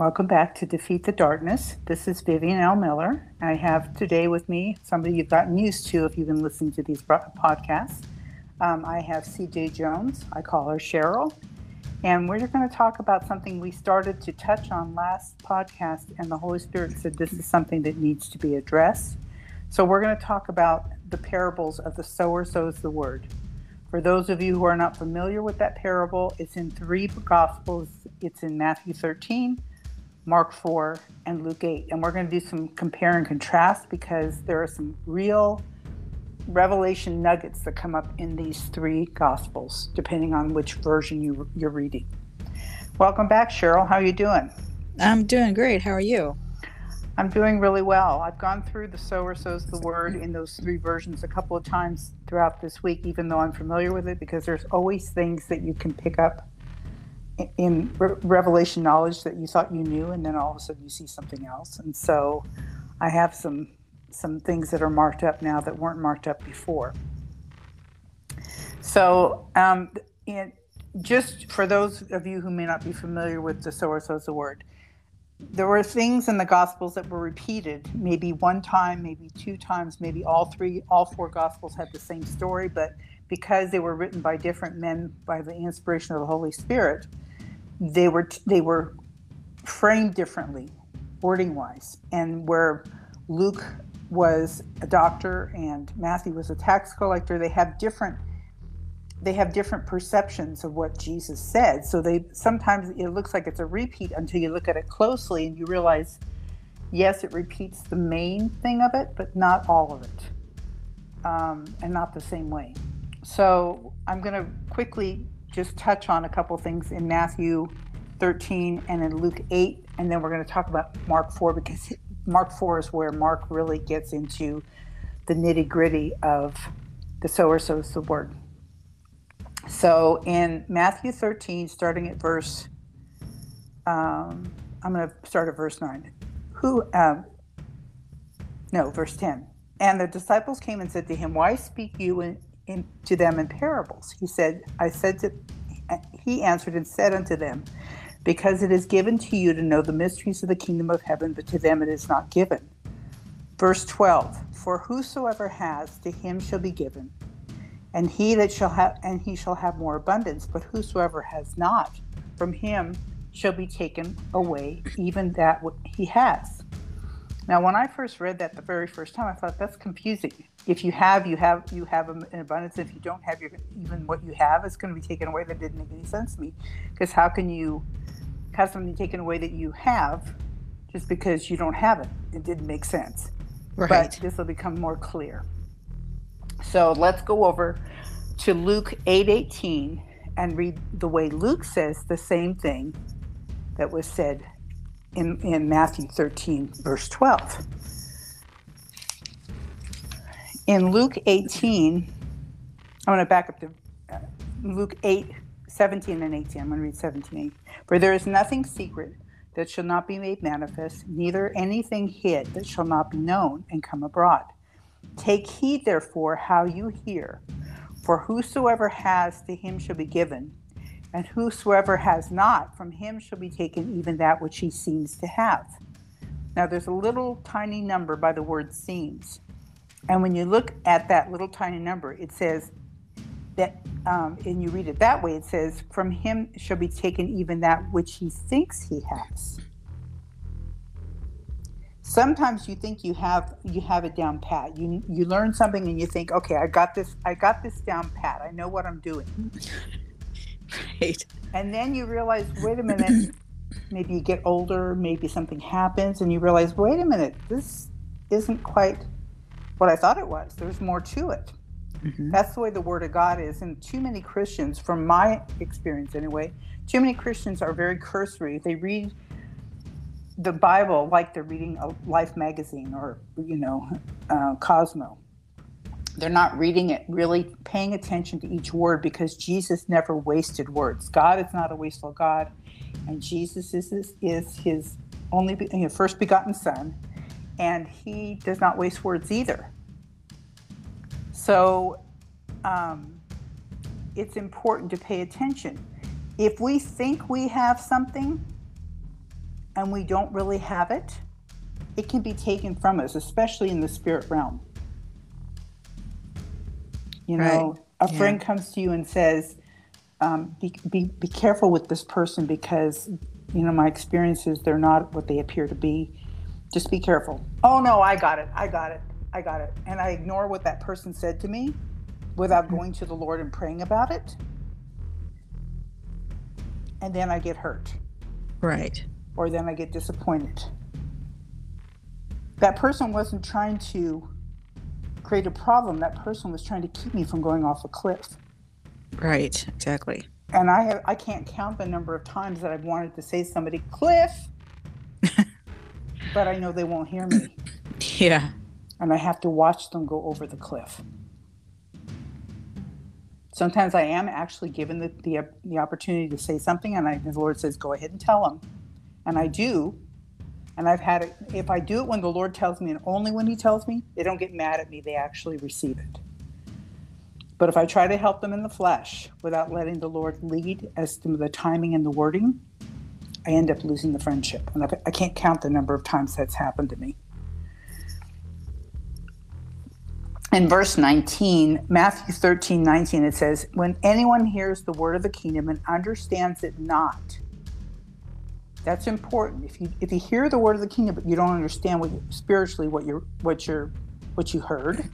Welcome back to Defeat the Darkness. This is Vivian L. Miller. I have today with me somebody you've gotten used to if you've been listening to these podcasts. Um, I have CJ Jones. I call her Cheryl. And we're going to talk about something we started to touch on last podcast, and the Holy Spirit said this is something that needs to be addressed. So we're going to talk about the parables of the sower sows the word. For those of you who are not familiar with that parable, it's in three Gospels. It's in Matthew 13, Mark 4, and Luke 8. And we're going to do some compare and contrast because there are some real revelation nuggets that come up in these three Gospels, depending on which version you, you're reading. Welcome back, Cheryl. How are you doing? I'm doing great. How are you? I'm doing really well. I've gone through the sower sows the word in those three versions a couple of times throughout this week, even though I'm familiar with it, because there's always things that you can pick up in re- revelation knowledge that you thought you knew, and then all of a sudden you see something else. And so I have some some things that are marked up now that weren't marked up before. So, um, just for those of you who may not be familiar with the sower sows the word, there were things in the gospels that were repeated maybe one time maybe two times maybe all three all four gospels had the same story but because they were written by different men by the inspiration of the holy spirit they were they were framed differently, wording wise, and where Luke was a doctor and Matthew was a tax collector, they have different they have different perceptions of what Jesus said. So they sometimes it looks like it's a repeat until you look at it closely and you realize, yes, it repeats the main thing of it, but not all of it, um, and not the same way. So I'm going to quickly just touch on a couple things in Matthew 13 and in Luke 8, and then we're going to talk about Mark 4 because Mark 4 is where Mark really gets into the nitty gritty of the sower sows the word. So in Matthew 13, starting at verse, um, I'm going to start at verse 9. Who, um, no, verse 10. And the disciples came and said to him, Why speak you in, to them in parables. He said, I said to, he answered and said unto them, Because it is given to you to know the mysteries of the kingdom of heaven, but to them it is not given. Verse 12, For whosoever has, to him shall be given, and he that shall have, and he shall have more abundance. But whosoever has not, from him shall be taken away even that he has. Now, when I first read that the very first time, I thought that's confusing. If you have, you have, you have an abundance. If you don't have, you're, even what you have is going to be taken away. That didn't make any sense to me, because how can you have something taken away that you have just because you don't have it? It didn't make sense. Right. But this will become more clear. So let's go over to Luke 8:18 and read the way Luke says the same thing that was said in, in Matthew 13, verse 12. In Luke 18, I'm going to back up to uh, Luke 8, 17 and 18. I'm going to read 17 8. For there is nothing secret that shall not be made manifest, neither anything hid that shall not be known and come abroad. Take heed, therefore, how you hear. For whosoever has, to him shall be given, and whosoever has not, from him shall be taken even that which he seems to have. Now, there's a little tiny number by the word seems. And when you look at that little tiny number, it says that, um, and you read it that way, it says, From him shall be taken even that which he thinks he has. Sometimes you think you have you have it down pat. You you learn something and you think, okay, I got this I got this down pat. I know what I'm doing. Right. And then you realize, wait a minute, maybe you get older, maybe something happens, and you realize, wait a minute, this isn't quite what I thought it was. There's more to it. Mm-hmm. That's the way the Word of God is. And too many Christians, from my experience anyway, too many Christians are very cursory. They read the Bible like they're reading a Life magazine or, you know, uh, Cosmo they're not reading it, really paying attention to each word because Jesus never wasted words. God is not a wasteful God, and Jesus is his, is his only you know, first begotten Son, and he does not waste words either. So um, it's important to pay attention. If we think we have something, and we don't really have it, it can be taken from us, especially in the spirit realm. You know, Right. a friend comes to you and says, um, be, be, be careful with this person because, you know, my experiences, they're not what they appear to be. Just be careful. Oh, no, I got it. I got it. I got it. And I ignore what that person said to me without mm-hmm. going to the Lord and praying about it. And then I get hurt Right. or then I get disappointed. That person wasn't trying to create a problem. That person was trying to keep me from going off a cliff. Right. Exactly. And I have I can't count the number of times that I've wanted to say to somebody, Cliff, but I know they won't hear me. Yeah. And I have to watch them go over the cliff. Sometimes I am actually given the, the, the opportunity to say something, and I, the Lord says, Go ahead and tell them. And I do. And I've had it, if I do it when the Lord tells me and only when He tells me, they don't get mad at me, they actually receive it. But if I try to help them in the flesh without letting the Lord lead as to the timing and the wording, I end up losing the friendship. And I, can't count the number of times that's happened to me. In verse 19, Matthew 13, 19, it says, When anyone hears the word of the kingdom and understands it not, that's important. If you if you hear the word of the kingdom but you don't understand what you, spiritually what you what you're what you heard,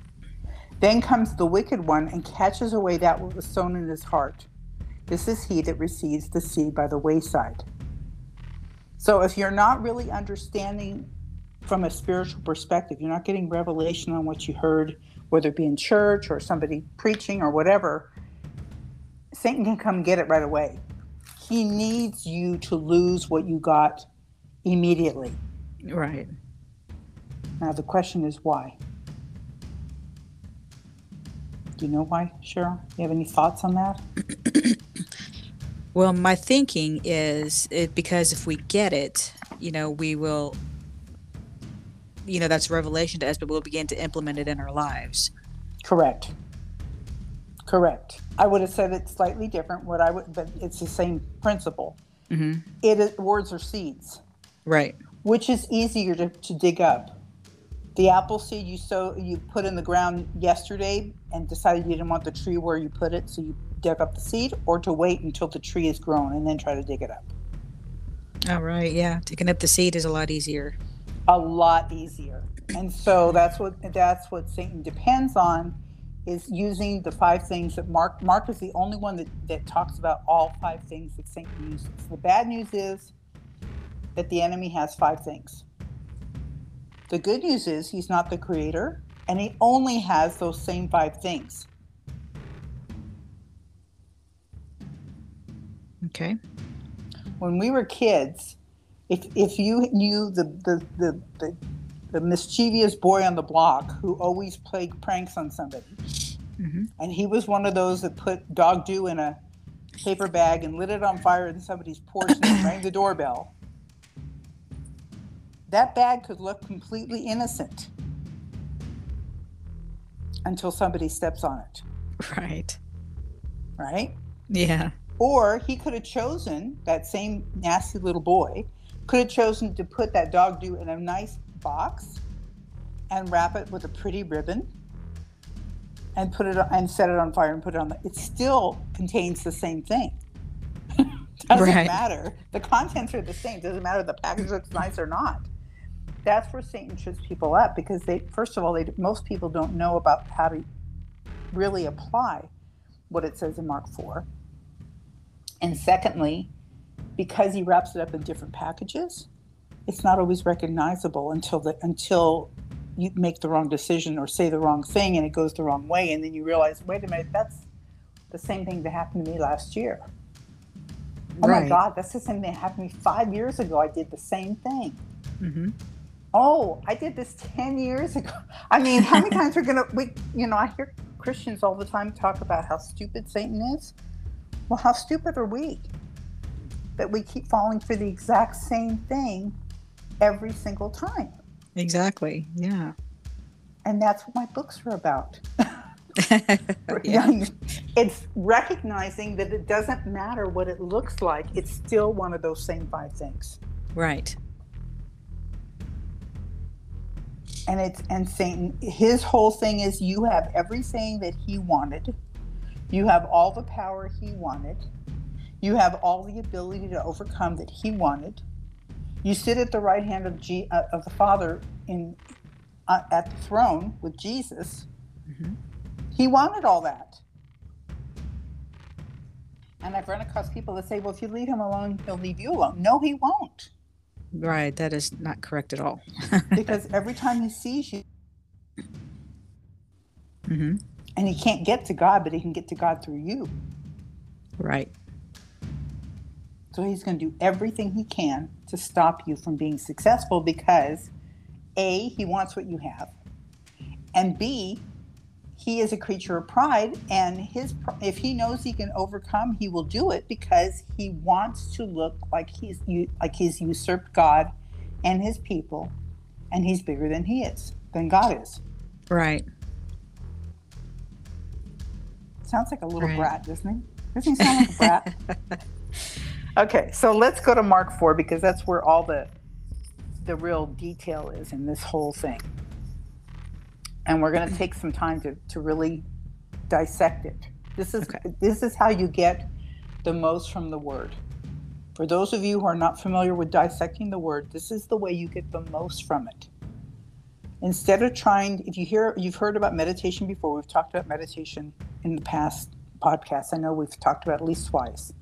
then comes the wicked one and catches away that what was sown in his heart. This is he that receives the seed by the wayside. So if you're not really understanding from a spiritual perspective, you're not getting revelation on what you heard, whether it be in church or somebody preaching or whatever, Satan can come get it right away. He needs you to lose what you got immediately. Right. Now the question is why? Do you know why, Cheryl? You have any thoughts on that? Well, my thinking is it because if we get it, you know, we will, you know, that's revelation to us, but we'll begin to implement it in our lives. Correct. Correct. I would have said it slightly different. What I would, but it's the same principle. hmm It is words are seeds. Right. Which is easier to, to dig up? The apple seed you sow you put in the ground yesterday and decided you didn't want the tree where you put it, so you dug up the seed, or to wait until the tree is grown and then try to dig it up. All right. Yeah. Taking up the seed is a lot easier. A lot easier. And so that's what that's what Satan depends on is using the five things that Mark Mark is the only one that, that talks about all five things that Satan uses. The bad news is that the enemy has five things. The good news is he's not the creator and he only has those same five things. Okay. When we were kids, if if you knew the the, the, the the mischievous boy on the block who always played pranks on somebody, hmm and he was one of those that put dog dew in a paper bag and lit it on fire in somebody's porch and rang the doorbell. That bag could look completely innocent until somebody steps on it, Right. right? Yeah. Or he could have chosen that same nasty little boy could have chosen to put that dog do in a nice box and wrap it with a pretty ribbon and put it on, and set it on fire and put it on the it still contains the same thing. Doesn't Right. matter. The contents are the same. Doesn't matter if the package looks nice or not. That's where satan trips people up because they first of all they most people don't know about how to really apply what it says in mark 4 and secondly, because he wraps it up in different packages, it's not always recognizable until the until you make the wrong decision or say the wrong thing and it goes the wrong way, and then you realize, wait a minute, that's the same thing that happened to me last year. Oh my Right. God, that's the same thing that happened to me five years ago. I did the same thing. hmm Oh, I did this 10 years ago. I mean, how many times we're going to, we, you know, I hear Christians all the time talk about how stupid Satan is. Well, how stupid are we? That we keep falling for the exact same thing every single time. Exactly. Yeah. And that's what my books are about. yeah. It's recognizing that it doesn't matter what it looks like, it's still one of those same five things. Right. And it's and Satan his whole thing is you have everything that he wanted you have all the power he wanted. You have all the ability to overcome that he wanted. You sit at the right hand of G, uh, of the Father in uh, at the throne with Jesus. Mm-hmm. He wanted all that. And I've run across people that say, well, if you leave him alone, he'll leave you alone. No, he won't. Right. That is not correct at all. because every time he sees you, mm-hmm. And he can't get to God, but he can get to God through you. Right. So he's going to do everything he can to stop you from being successful because A, he wants what you have, and B, he is a creature of pride and his if he knows he can overcome he will do it because he wants to look like he's like he's usurped god and his people and he's bigger than he is than god is right sounds like a little right. brat doesn't he doesn't he sound like a brat okay so let's go to mark 4 because that's where all the the real detail is in this whole thing and we're going to take some time to, to really dissect it. This is okay. this is how you get the most from the word. For those of you who are not familiar with dissecting the word, this is the way you get the most from it. Instead of trying, if you hear, you've heard about meditation before. We've talked about meditation in the past podcasts. I know we've talked about at least twice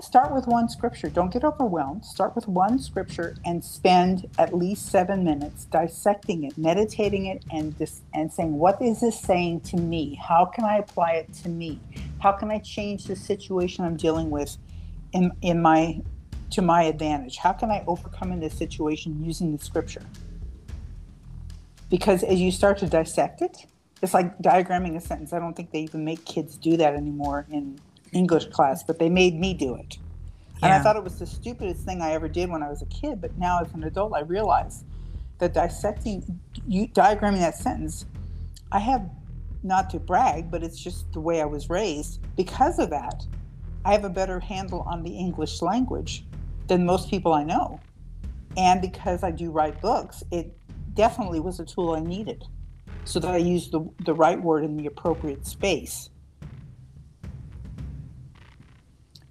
start with one scripture. Don't get overwhelmed. Start with one scripture and spend at least seven minutes dissecting it, meditating it, and just and saying, "What is this saying to me? How can I apply it to me? How can I change the situation I'm dealing with in in my to my advantage? How can I overcome in this situation using the scripture?" Because as you start to dissect it, it's like diagramming a sentence. I don't think they even make kids do that anymore in English class, but they made me do it. Yeah. And I thought it was the stupidest thing I ever did when I was a kid. But now, as an adult, I realize that dissecting, you, diagramming that sentence, I have not to brag, but it's just the way I was raised. Because of that, I have a better handle on the English language than most people I know. And because I do write books, it definitely was a tool I needed so that I used the, the right word in the appropriate space.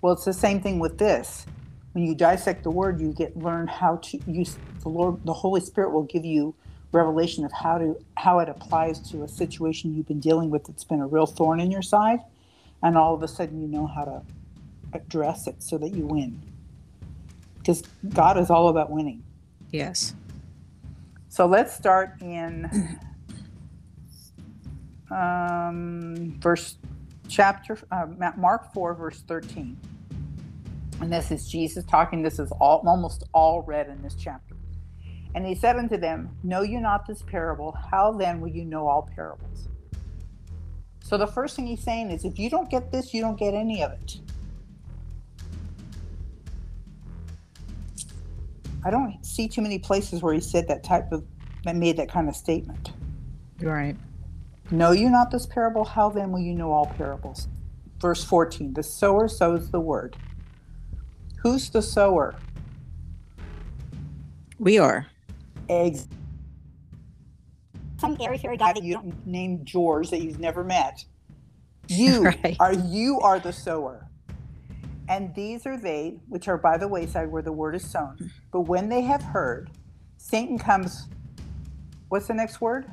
Well, it's the same thing with this. When you dissect the word, you get learn how to use the Lord. The Holy Spirit will give you revelation of how to how it applies to a situation you've been dealing with that's been a real thorn in your side, and all of a sudden you know how to address it so that you win. Because God is all about winning. Yes. So let's start in um, verse chapter uh, Mark four verse thirteen. And this is Jesus talking. This is all almost all read in this chapter. And he said unto them, Know you not this parable? How then will you know all parables? So the first thing he's saying is if you don't get this, you don't get any of it. I don't see too many places where he said that type of that made that kind of statement. Right. Know you not this parable? How then will you know all parables? Verse 14 The sower sows the word. Who's the sower? We are. Eggs. Some very fairy guy that you named George that you've never met. You right. are you are the sower. And these are they which are by the wayside where the word is sown. But when they have heard, Satan comes. What's the next word?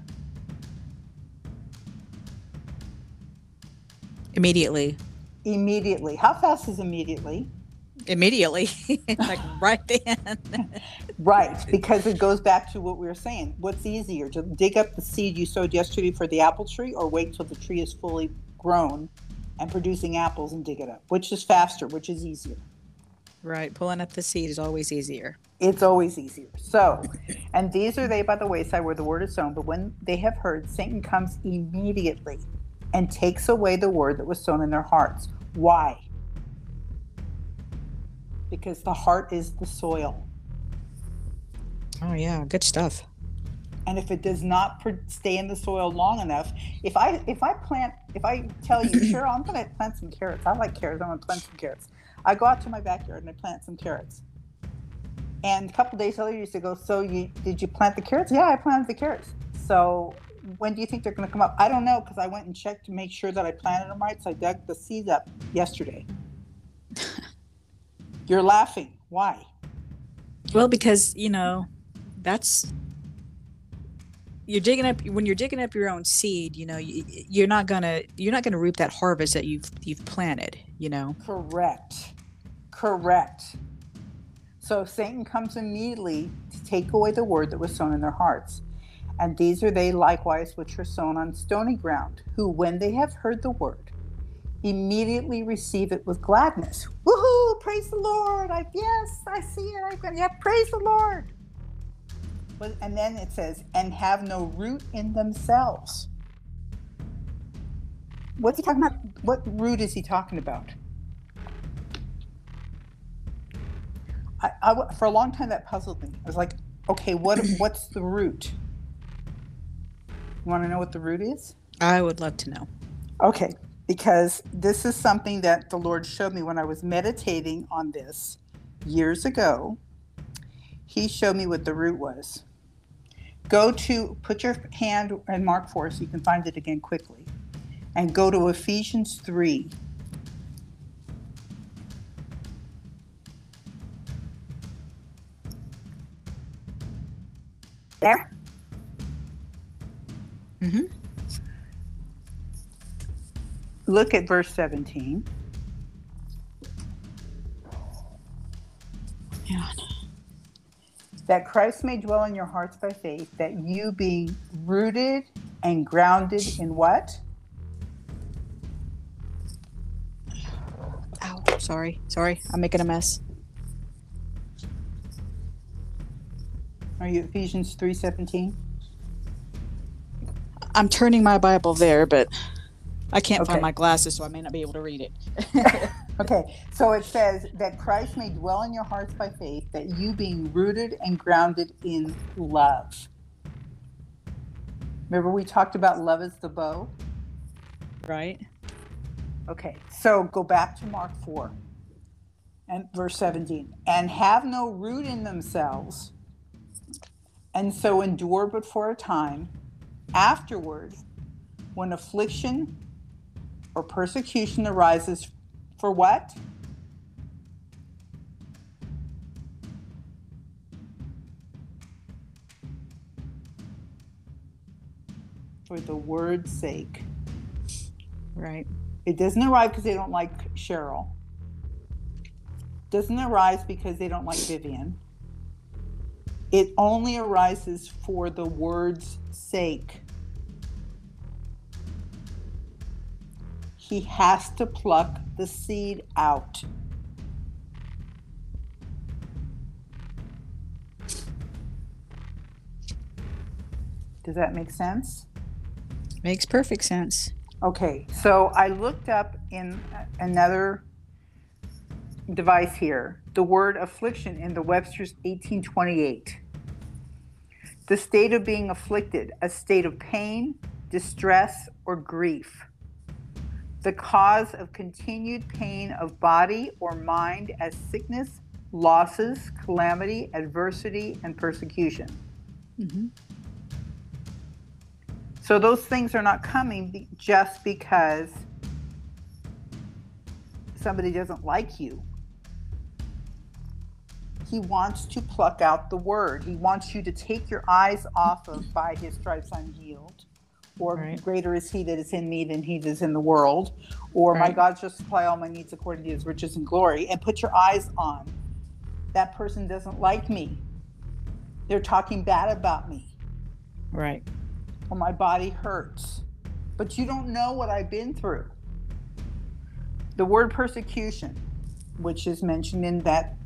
Immediately. Immediately. How fast is immediately? immediately, like right then. right, because it goes back to what we were saying. What's easier, to dig up the seed you sowed yesterday for the apple tree, or wait till the tree is fully grown and producing apples and dig it up? Which is faster? Which is easier? Right, pulling up the seed is always easier. It's always easier. So, and these are they by the wayside where the word is sown. But when they have heard, Satan comes immediately and takes away the word that was sown in their hearts. Why? because the heart is the soil. Oh yeah, good stuff. And if it does not stay in the soil long enough, if I if I plant if I tell you, sure, I'm going to plant some carrots. I like carrots. I'm going to plant some carrots. I go out to my backyard and I plant some carrots. And a couple days later, you used to go, so you did you plant the carrots? Yeah, I planted the carrots. So when do you think they're going to come up? I don't know because I went and checked to make sure that I planted them right. So I dug the seeds up yesterday. You're laughing. Why? Well, because you know, that's you're digging up when you're digging up your own seed. You know, you, you're not gonna you're not gonna reap that harvest that you've you've planted. You know. Correct. Correct. So Satan comes immediately to take away the word that was sown in their hearts. And these are they likewise which are sown on stony ground, who, when they have heard the word, immediately receive it with gladness. Woohoo! Praise the Lord! I yes, I see it. I yeah, praise the Lord. And then it says, and have no root in themselves. What's he talking about? What root is he talking about? I, I, for a long time that puzzled me. I was like, okay, what what's the root? You want to know what the root is? I would love to know. Okay, because this is something that the Lord showed me when I was meditating on this years ago. He showed me what the root was. Go to put your hand in Mark 4 so you can find it again quickly. And go to Ephesians 3 There? Mm-hmm. Look at verse 17. Yeah. That Christ may dwell in your hearts by faith, that you being rooted and grounded in what? Ow. Sorry. Sorry. I'm making a mess. Are you Ephesians 3:17? I'm turning my Bible there, but I can't Okay. find my glasses, so I may not be able to read it. Okay, so it says that Christ may dwell in your hearts by faith, that you being rooted and grounded in love. Remember, we talked about love as the bow? right? Okay, so go back to Mark 4 and verse 17. And have no root in themselves, and so endure but for a time. Afterward, when affliction or persecution arises, for what? For the word's sake. Right. It doesn't arise because they don't like Cheryl. Doesn't arise because they don't like Vivian. It only arises for the word's sake. He has to pluck the seed out. Does that make sense? Makes perfect sense. Okay, so I looked up in another device here the word affliction in the Webster's 1828. The state of being afflicted, a state of pain, distress, or grief. The cause of continued pain of body or mind as sickness, losses, calamity, adversity, and persecution. Mm-hmm. So those things are not coming be- just because somebody doesn't like you. He wants to pluck out the word. He wants you to take your eyes off of by his stripes I'm healed, or Right. greater is he that is in me than he that is in the world, or my God shall supply all my needs according to his riches and glory, and put your eyes on that person doesn't like me. They're talking bad about me Right. or my body hurts. But you don't know what I've been through. The word persecution, which is mentioned in that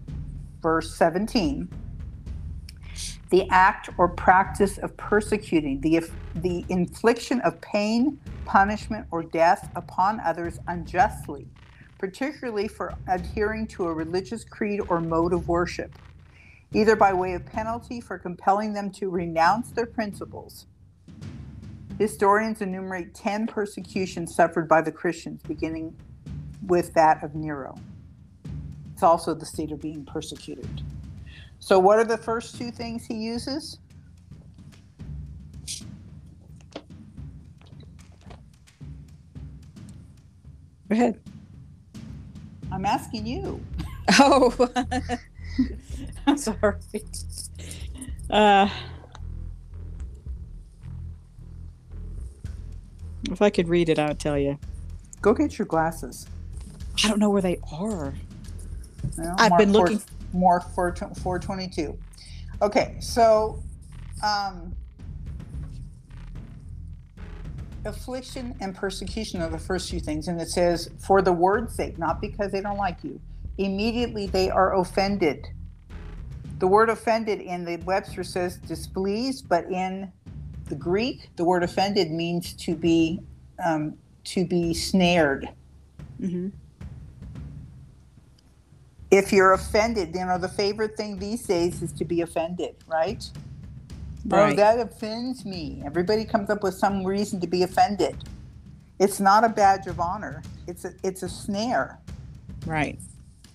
verse 17, the act or practice of persecuting, the, the infliction of pain, punishment, or death upon others unjustly, particularly for adhering to a religious creed or mode of worship, either by way of penalty for compelling them to renounce their principles Historians enumerate 10 persecutions suffered by the Christians, beginning with that of Nero. It's also the state of being persecuted. So, what are the first two things he uses? Go ahead. I'm asking you. Oh, I'm sorry. Uh, if I could read it, I would tell you. Go get your glasses. I don't know where they are. Well, I've been looking- Mark 4, 422. Okay, so um, affliction and persecution are the first few things. And it says, for the word's sake, not because they don't like you. Immediately they are offended. The word offended in the Webster says displeased, but in the Greek, the word offended means to be um, to be snared. Mm-hmm. If you're offended, you know, the favorite thing these days is to be offended, right? Oh, that offends me. Everybody comes up with some reason to be offended. It's not a badge of honor. It's a it's a snare. right.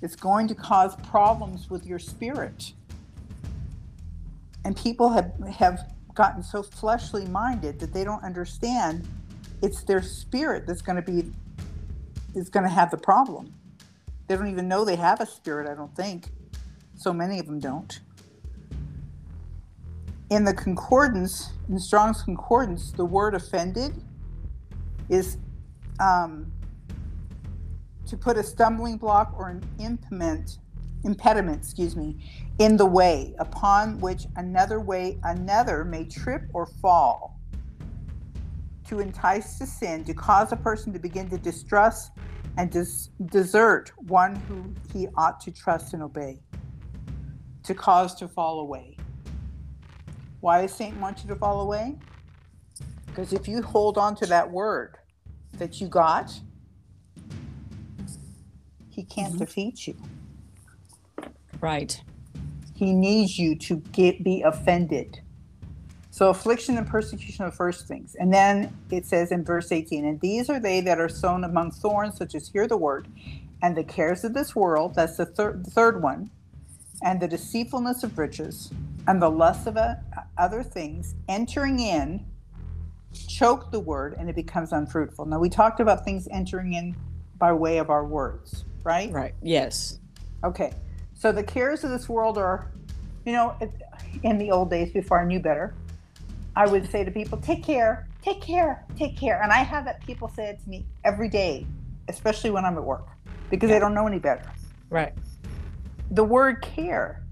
It's going to cause problems with your spirit. And people have have gotten so fleshly minded that they don't understand it's their spirit that's going to be is going to have the problem. They don't even know they have a spirit, I don't think. So many of them don't. In the concordance, in Strong's concordance, the word offended is um, to put a stumbling block or an impediment, impediment, excuse me, in the way upon which another way another may trip or fall. To entice to sin, to cause a person to begin to distrust and des- desert one who he ought to trust and obey. To cause to fall away. Why does Satan want you to fall away? Because if you hold on to that word that you got, he can't Mhm. defeat you. Right. He needs you to get be offended. So affliction and persecution are the first things. And then it says in verse 18, and these are they that are sown among thorns, such as hear the word, and the cares of this world, that's the third, the third one, and the deceitfulness of riches, and the lust of uh, other things, entering in, choke the word, and it becomes unfruitful. Now we talked about things entering in by way of our words, right? Right. Yes. Okay, so the cares of this world are, you know, in the old days before I knew better, I would say to people, take care, take care, take care. And I have that people say it to me every day, especially when I'm at work, because they don't know any better. Right. The word care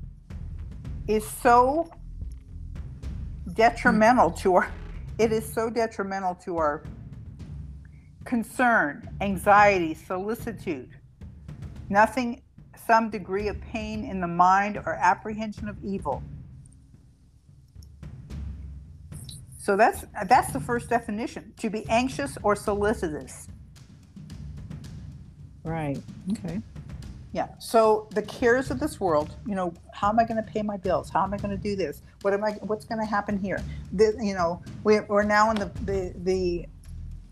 is so detrimental to our, it is so detrimental to our concern, anxiety, solicitude, nothing, some degree of pain in the mind or apprehension of evil. So that's that's the first definition: to be anxious or solicitous. Right. Okay. Yeah. So the cares of this world, you know, how am I going to pay my bills? How am I going to do this? What am I? What's going to happen here? The, you know, we, we're now in the the, the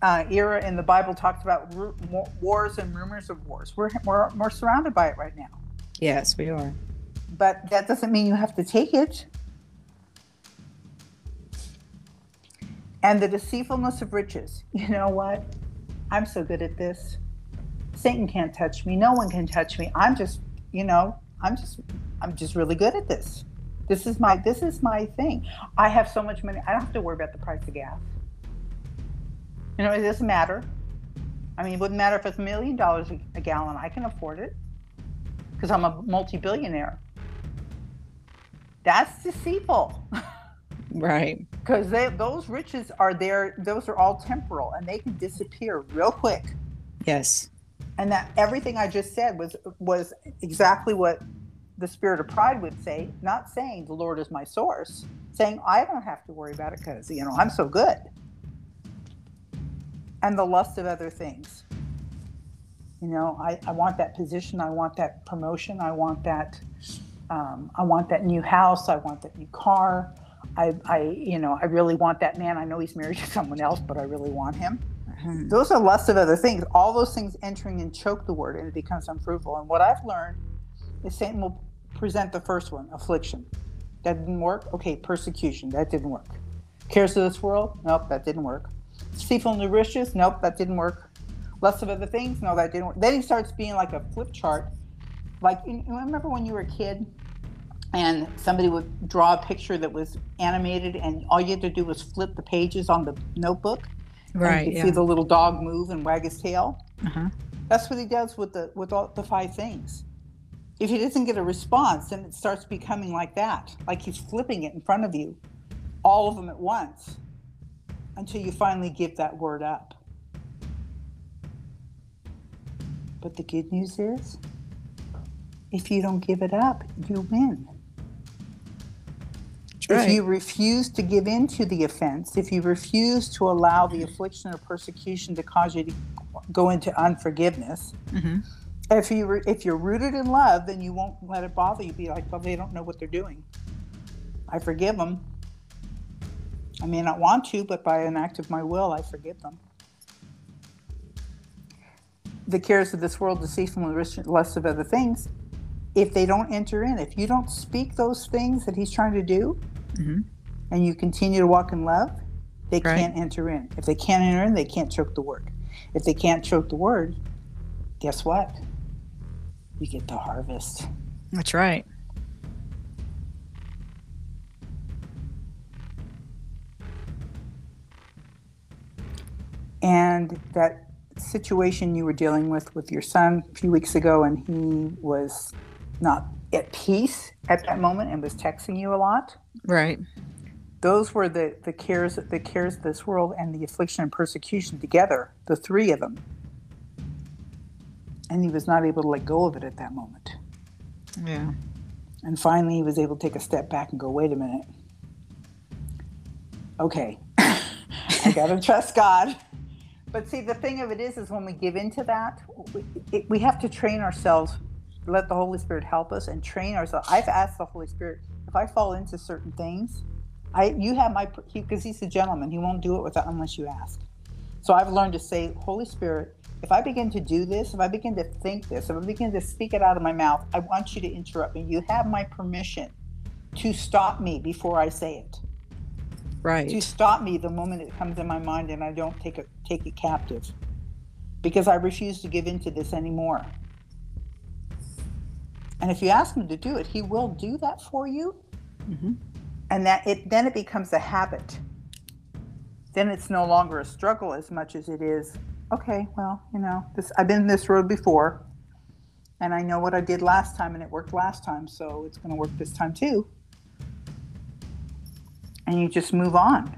uh, era in the Bible talks about ru- wars and rumors of wars. We're, we're we're surrounded by it right now, Yes, we are. but that doesn't mean you have to take it. And the deceitfulness of riches. You know what? I'm so good at this. Satan can't touch me. No one can touch me. I'm just, you know, I'm just, I'm just really good at this. This is my, this is my thing. I have so much money. I don't have to worry about the price of gas. You know, it doesn't matter. I mean, it wouldn't matter if it's a million dollars a- gallon. I can afford it because I'm a multi-billionaire. That's deceitful. Right. because those riches are there those are all temporal and they can disappear real quick Yes. and that everything i just said was was exactly what the spirit of pride would say not saying the lord is my source saying i don't have to worry about it because you know i'm so good and the lust of other things you know i, I want that position i want that promotion i want that um, i want that new house i want that new car I, I you know i really want that man i know he's married to someone else but i really want him Mhm. those are lust of other things. All those things entering and choke the word, and it becomes unfruitful. And what I've learned is Satan will present the first one, affliction. That didn't work. Okay, persecution. That didn't work. Cares of this world? Nope, that didn't work. Deceitful and riches? Nope, that didn't work. Lust of other things? No, that didn't work. Then he starts being like a flip chart. Like, you remember when you were a kid and somebody would draw a picture that was animated and all you had to do was flip the pages on the notebook? Right. you Yeah. see the little dog move and wag his tail? uh-huh. That's what he does with the with all the five things. If he doesn't get a response, then it starts becoming like that, like he's flipping it in front of you, all of them at once, until you finally give that word up. But the good news is, if you don't give it up, you win. That's If right. you refuse to give in to the offense, if you refuse to allow the affliction or persecution to cause you to go into unforgiveness, hmm if you re- if you're rooted in love, then you won't let it bother you. Be like, well, they don't know what they're doing. I forgive them. I may not want to, but by an act of my will, I forgive them. The cares of this world, deceitful and rich- lust of other things, if they don't enter in, if you don't speak those things that he's trying to do, hmm and you continue to walk in love, they Right. can't enter in. If they can't enter in, they can't choke the word. If they can't choke the word, guess what? You get the harvest. That's right. And that situation you were dealing with with your son a few weeks ago, and he was not at peace at that moment and was texting you a lot. Right. Those were the, the cares the cares of this world and the affliction and persecution together, the three of them. And he was not able to let go of it at that moment. Yeah. And finally, he was able to take a step back and go, wait a minute. Okay, I got to trust God. But see, the thing of it is, is when we give into that, we, it, we have to train ourselves, let the Holy Spirit help us and train ourselves. I've asked the Holy Spirit, if I fall into certain things, I you have my, because he's a gentleman, he won't do it without, unless you ask. So I've learned to say, Holy Spirit, if I begin to do this, if I begin to think this, if I begin to speak it out of my mouth, I want you to interrupt me. You have my permission to stop me before I say it. Right. To stop me the moment it comes in my mind and I don't take it take it captive. Because I refuse to give in to this anymore. And if you ask him to do it, he will do that for you. hmm And that it then it becomes a habit. Then it's no longer a struggle as much as it is, okay, well, you know, this I've been this road before and I know what I did last time and it worked last time, so it's gonna work this time too. And you just move on.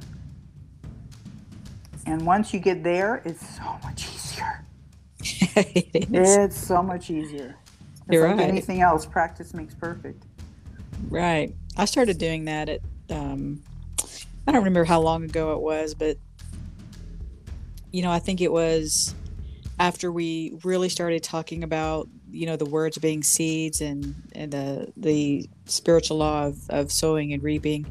And once you get there, it's so much easier. it. It's so much easier. It's You're like right. anything else, practice makes perfect. Right. I started doing that at um I don't remember how long ago it was, but you know, I think it was after we really started talking about, you know, the words being seeds and and the the spiritual law of, of sowing and reaping,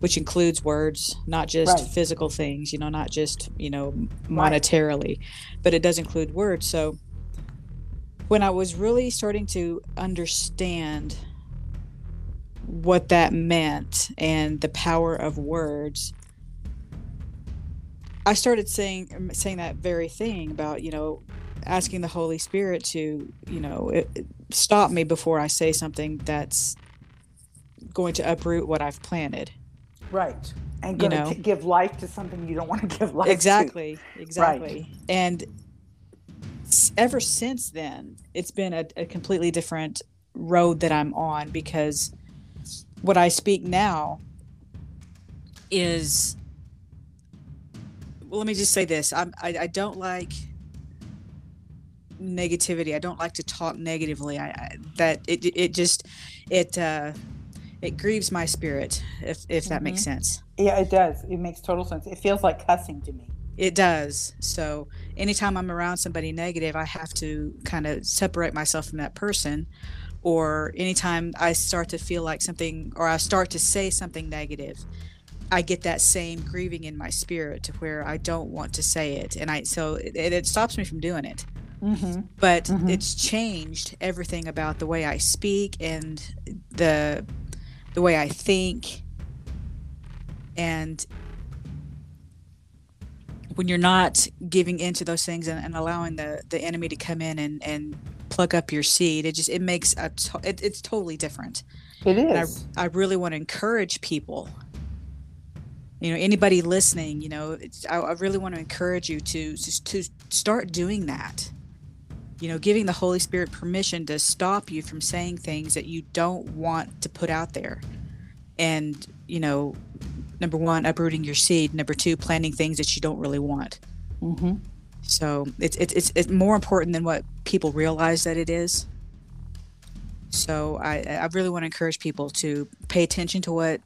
which includes words, not just Right. physical things, you know, not just, you know, Right. monetarily, but it does include words. So when I was really starting to understand what that meant and the power of words i started saying saying that very thing about you know asking the holy spirit to you know it, it- stop me before i say something that's going to uproot what i've planted Right. And You know. give life to something you don't want to give life to. exactly exactly and s- ever since then it's been a, a completely different road that i'm on because what i speak now is well let me just say this I'm, I, I don't like negativity i don't like to talk negatively i, I that it, it just it uh it grieves my spirit if if that makes sense Yeah, it does. It makes total sense. It feels like cussing to me. It does. So anytime I'm around somebody negative, I have to kind of separate myself from that person. Or anytime I start to feel like something, or I start to say something negative, I get that same grieving in my spirit to where I don't want to say it, and I so it, it stops me from doing it. Mm-hmm. but Mhm. it's changed everything about the way I speak and the the way I think and when you're not giving into those things and, and allowing the the enemy to come in and and pluck up your seed it just it makes a to- it, it's totally different. It is I. I really want to encourage people you know anybody listening you know it's, I, I really want to encourage you to to to start doing that. You know giving the holy spirit permission to stop you from saying things that you don't want to put out there. And you know number one uprooting your seed number two planting things that you don't really want Mm-hmm. so it's it's it's, it's more important than what people realize that it is. So I I really want to encourage people to pay attention to what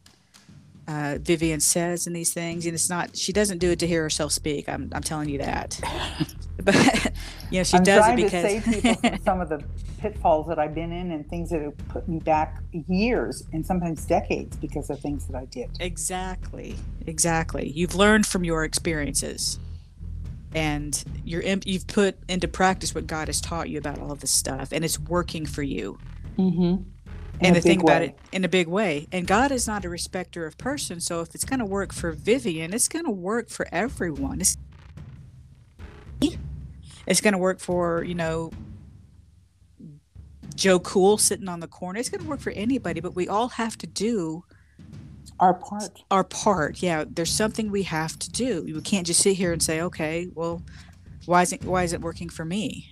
uh, Vivian says in these things, and it's not she doesn't do it to hear herself speak. I'm I'm telling you that, but know she I'm does it trying to because save people from some of the pitfalls that I've been in and things that have put me back years and sometimes decades because of things that I did. Exactly. Exactly. You've learned from your experiences. And you're in, you've put into practice what God has taught you about all of this stuff and it's working for you. Mm-hmm. and the thing about it in a big way. And God is not a respecter of persons, so if it's going to work for Vivian, it's going to work for everyone. It's it's going to work for, you know, Joe Cool sitting on the corner. It's going to work for anybody, but we all have to do our part. our part. Yeah, there's something we have to do. We can't just sit here and say, "Okay, well, why isn't why is it working for me?"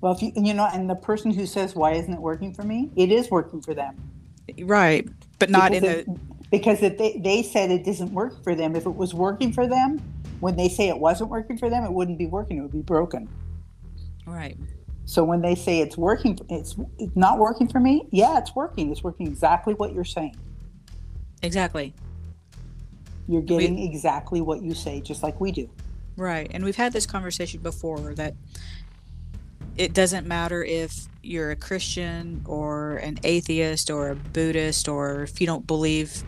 Well, if you you know, and the person who says why isn't it working for me, it is working for them. Right, but not because in if, the because if they, they said it doesn't work for them, if it was working for them, when they say it wasn't working for them, it wouldn't be working. It would be broken. right. So when they say it's working, it's, it's not working for me. Yeah, it's working. It's working exactly what you're saying. Exactly. You're getting exactly what you say, just like we do. Right. And we've had this conversation before that it doesn't matter if you're a Christian or an atheist or a Buddhist or if you don't believe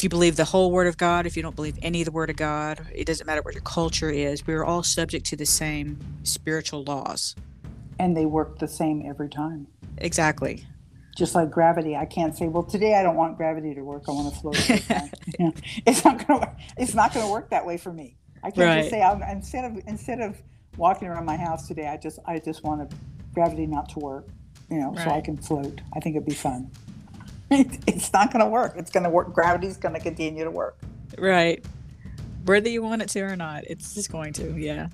if you believe the whole word of God, if you don't believe any of the word of God, it doesn't matter what your culture is. We're all subject to the same spiritual laws. And they work the same every time. Exactly. Just like gravity, I can't say, "Well, today I don't want gravity to work. I want to float." all the time." You know, it's not going to. It's not going to work that way for me. I can't Right. just say I'm, instead of instead of walking around my house today, I just I just want gravity not to work. You know, so I can float. I think it'd be fun. it's not going to work. It's going to work. Gravity's going to continue to work. Right. Whether you want it to or not, it's just going to. Yeah.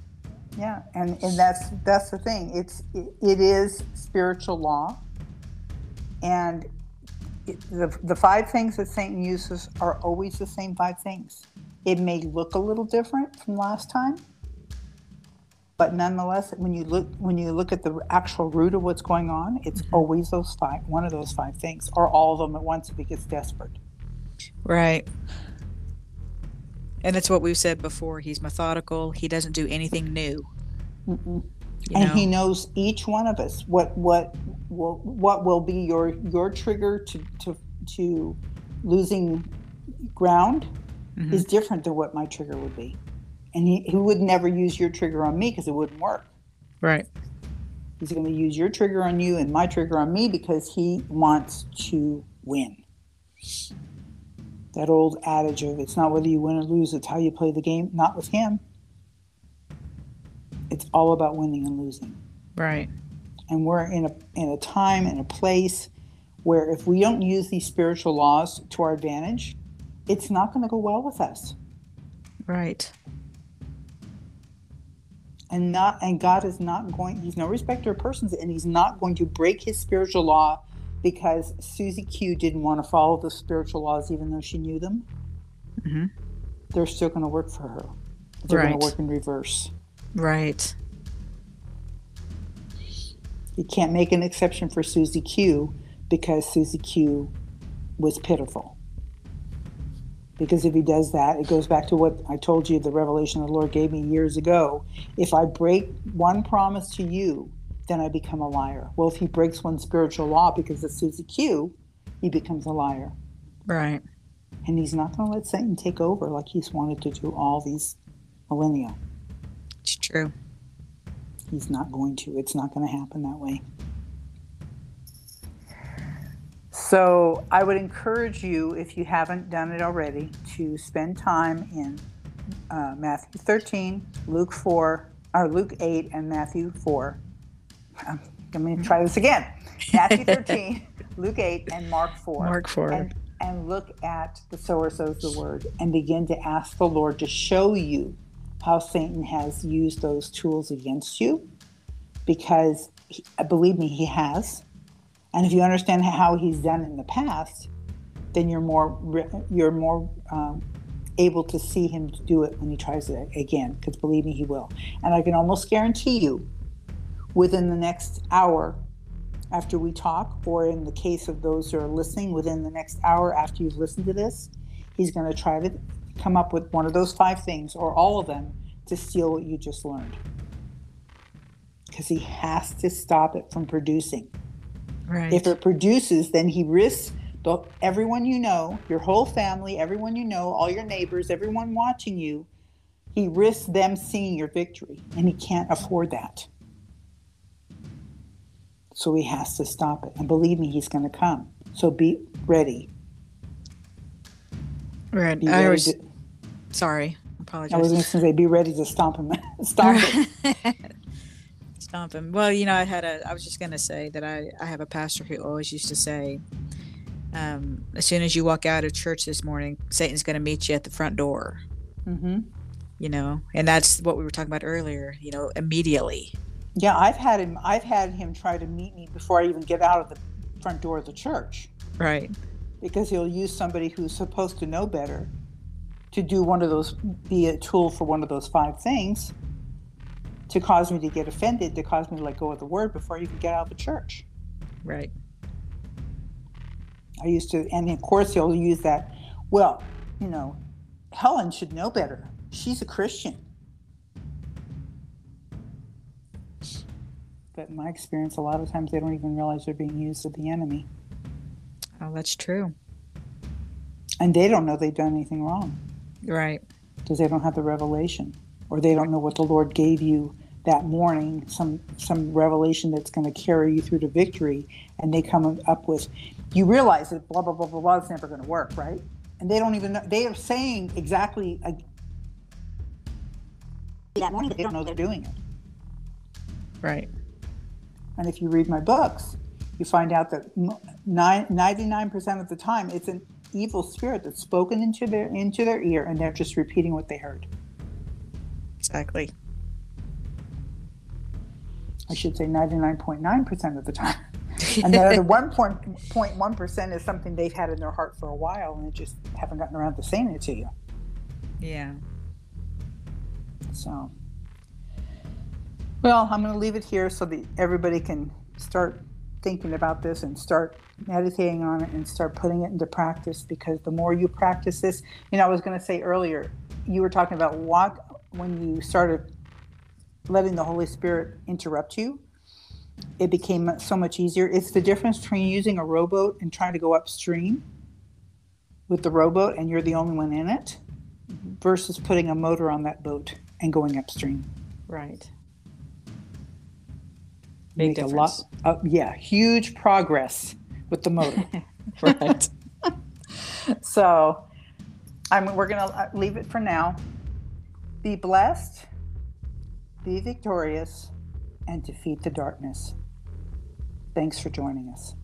Yeah, and and that's that's the thing. It's it, it is spiritual law, and it, the the five things that Satan uses are always the same five things. It may look a little different from last time, but nonetheless, when you look when you look at the actual root of what's going on, it's always those five one of those five things, or all of them at once if it gets desperate. Right. And it's what we've said before. He's methodical. He doesn't do anything new. Mm-mm. You and know? he knows each one of us what what will what will be your your trigger to to to losing ground Mhm. is different than what my trigger would be and he, he would never use your trigger on me because it wouldn't work Right. he's going to use your trigger on you and my trigger on me because he wants to win that old adage of it's not whether you win or lose it's how you play the game not with him it's all about winning and losing Right. and we're in a in a time and a place where if we don't use these spiritual laws to our advantage, it's not going to go well with us. Right. And not and God is not going he's no respecter of persons and he's not going to break his spiritual law because Susie Q didn't want to follow the spiritual laws even though she knew them. Mhm. They're still going to work for her. They're going Right. to work in reverse. Right. You can't make an exception for Susie Q because Susie Q was pitiful. Because if he does that, it goes back to what I told you the revelation the Lord gave me years ago. If I break one promise to you, then I become a liar. Well, if he breaks one spiritual law because of Susie Q, he becomes a liar. Right. And he's not going to let Satan take over like he's wanted to do all these millennia. It's true. He's not going to. It's not going to happen that way. So I would encourage you, if you haven't done it already, to spend time in uh, Matthew 13, Luke 4, or Luke 8, and Matthew 4. Um, I'm going to try this again. Matthew 13, Luke 8, and Mark 4. Mark 4. And, and look at the sower sows the word and begin to ask the Lord to show you how Satan has used those tools against you because he, believe me, he has. And if you understand how he's done in the past, then you're more you're more um, able to see him do it when he tries it again. Because believe me, he will. And I can almost guarantee you, within the next hour after we talk, or in the case of those who are listening, within the next hour after you've listened to this, he's going to try to come up with one of those five things or all of them to steal what you just learned. Because he has to stop it from producing. Right. If it produces, then he risks the, everyone you know, your whole family, everyone you know, all your neighbors, everyone watching you. He risks them seeing your victory, and he can't afford that. So he has to stop it. And believe me, he's going to come. So be ready. Right. Be I was to- sorry. Apologize. I was going to say, be ready to stomp him. stomp him. Stomp him. Well, you know, I had a. I was just gonna say that I I have a pastor who always used to say, um, as soon as you walk out of church this morning, Satan's gonna meet you at the front door. hmm You know, and that's what we were talking about earlier. You know, immediately. Yeah, I've had him. I've had him try to meet me before I even get out of the front door of the church Right. because he'll use somebody who's supposed to know better to do one of those, be a tool for one of those five things, to cause me to get offended, to cause me to let go of the word before I even get out of the church. Right. I used to, and of course he'll use that. Well, you know, Helen should know better. She's a Christian. But in my experience, a lot of times they don't even realize they're being used of the enemy. Oh, that's true. And they don't know they've done anything wrong Right. because they don't have the revelation or they don't know what the Lord gave you that morning, some some revelation that's going to carry you through to victory. And they come up with, you realize that blah, blah, blah, blah, blah, it's never going to work, right? And they don't even know, they are saying exactly a, that morning, but they don't know they're doing it. Right. And if you read my books, you find out that m- nine, 99% of the time it's an evil spirit that's spoken into their into their ear and they're just repeating what they heard. Exactly. I should say 99.9% of the time. And the other 1.1% is something they've had in their heart for a while and they just haven't gotten around to saying it to you. Yeah. So, well, I'm going to leave it here so that everybody can start thinking about this and start meditating on it and start putting it into practice because the more you practice this, you know, I was going to say earlier, you were talking about what when you started letting the Holy Spirit interrupt you, it became so much easier. It's the difference between using a rowboat and trying to go upstream with the rowboat and you're the only one in it versus putting a motor on that boat and going upstream. Right. Big make a lot, uh, yeah, huge progress with the motor. Right. so, I'm, we're going to leave it for now. Be blessed, be victorious, and defeat the darkness. Thanks for joining us.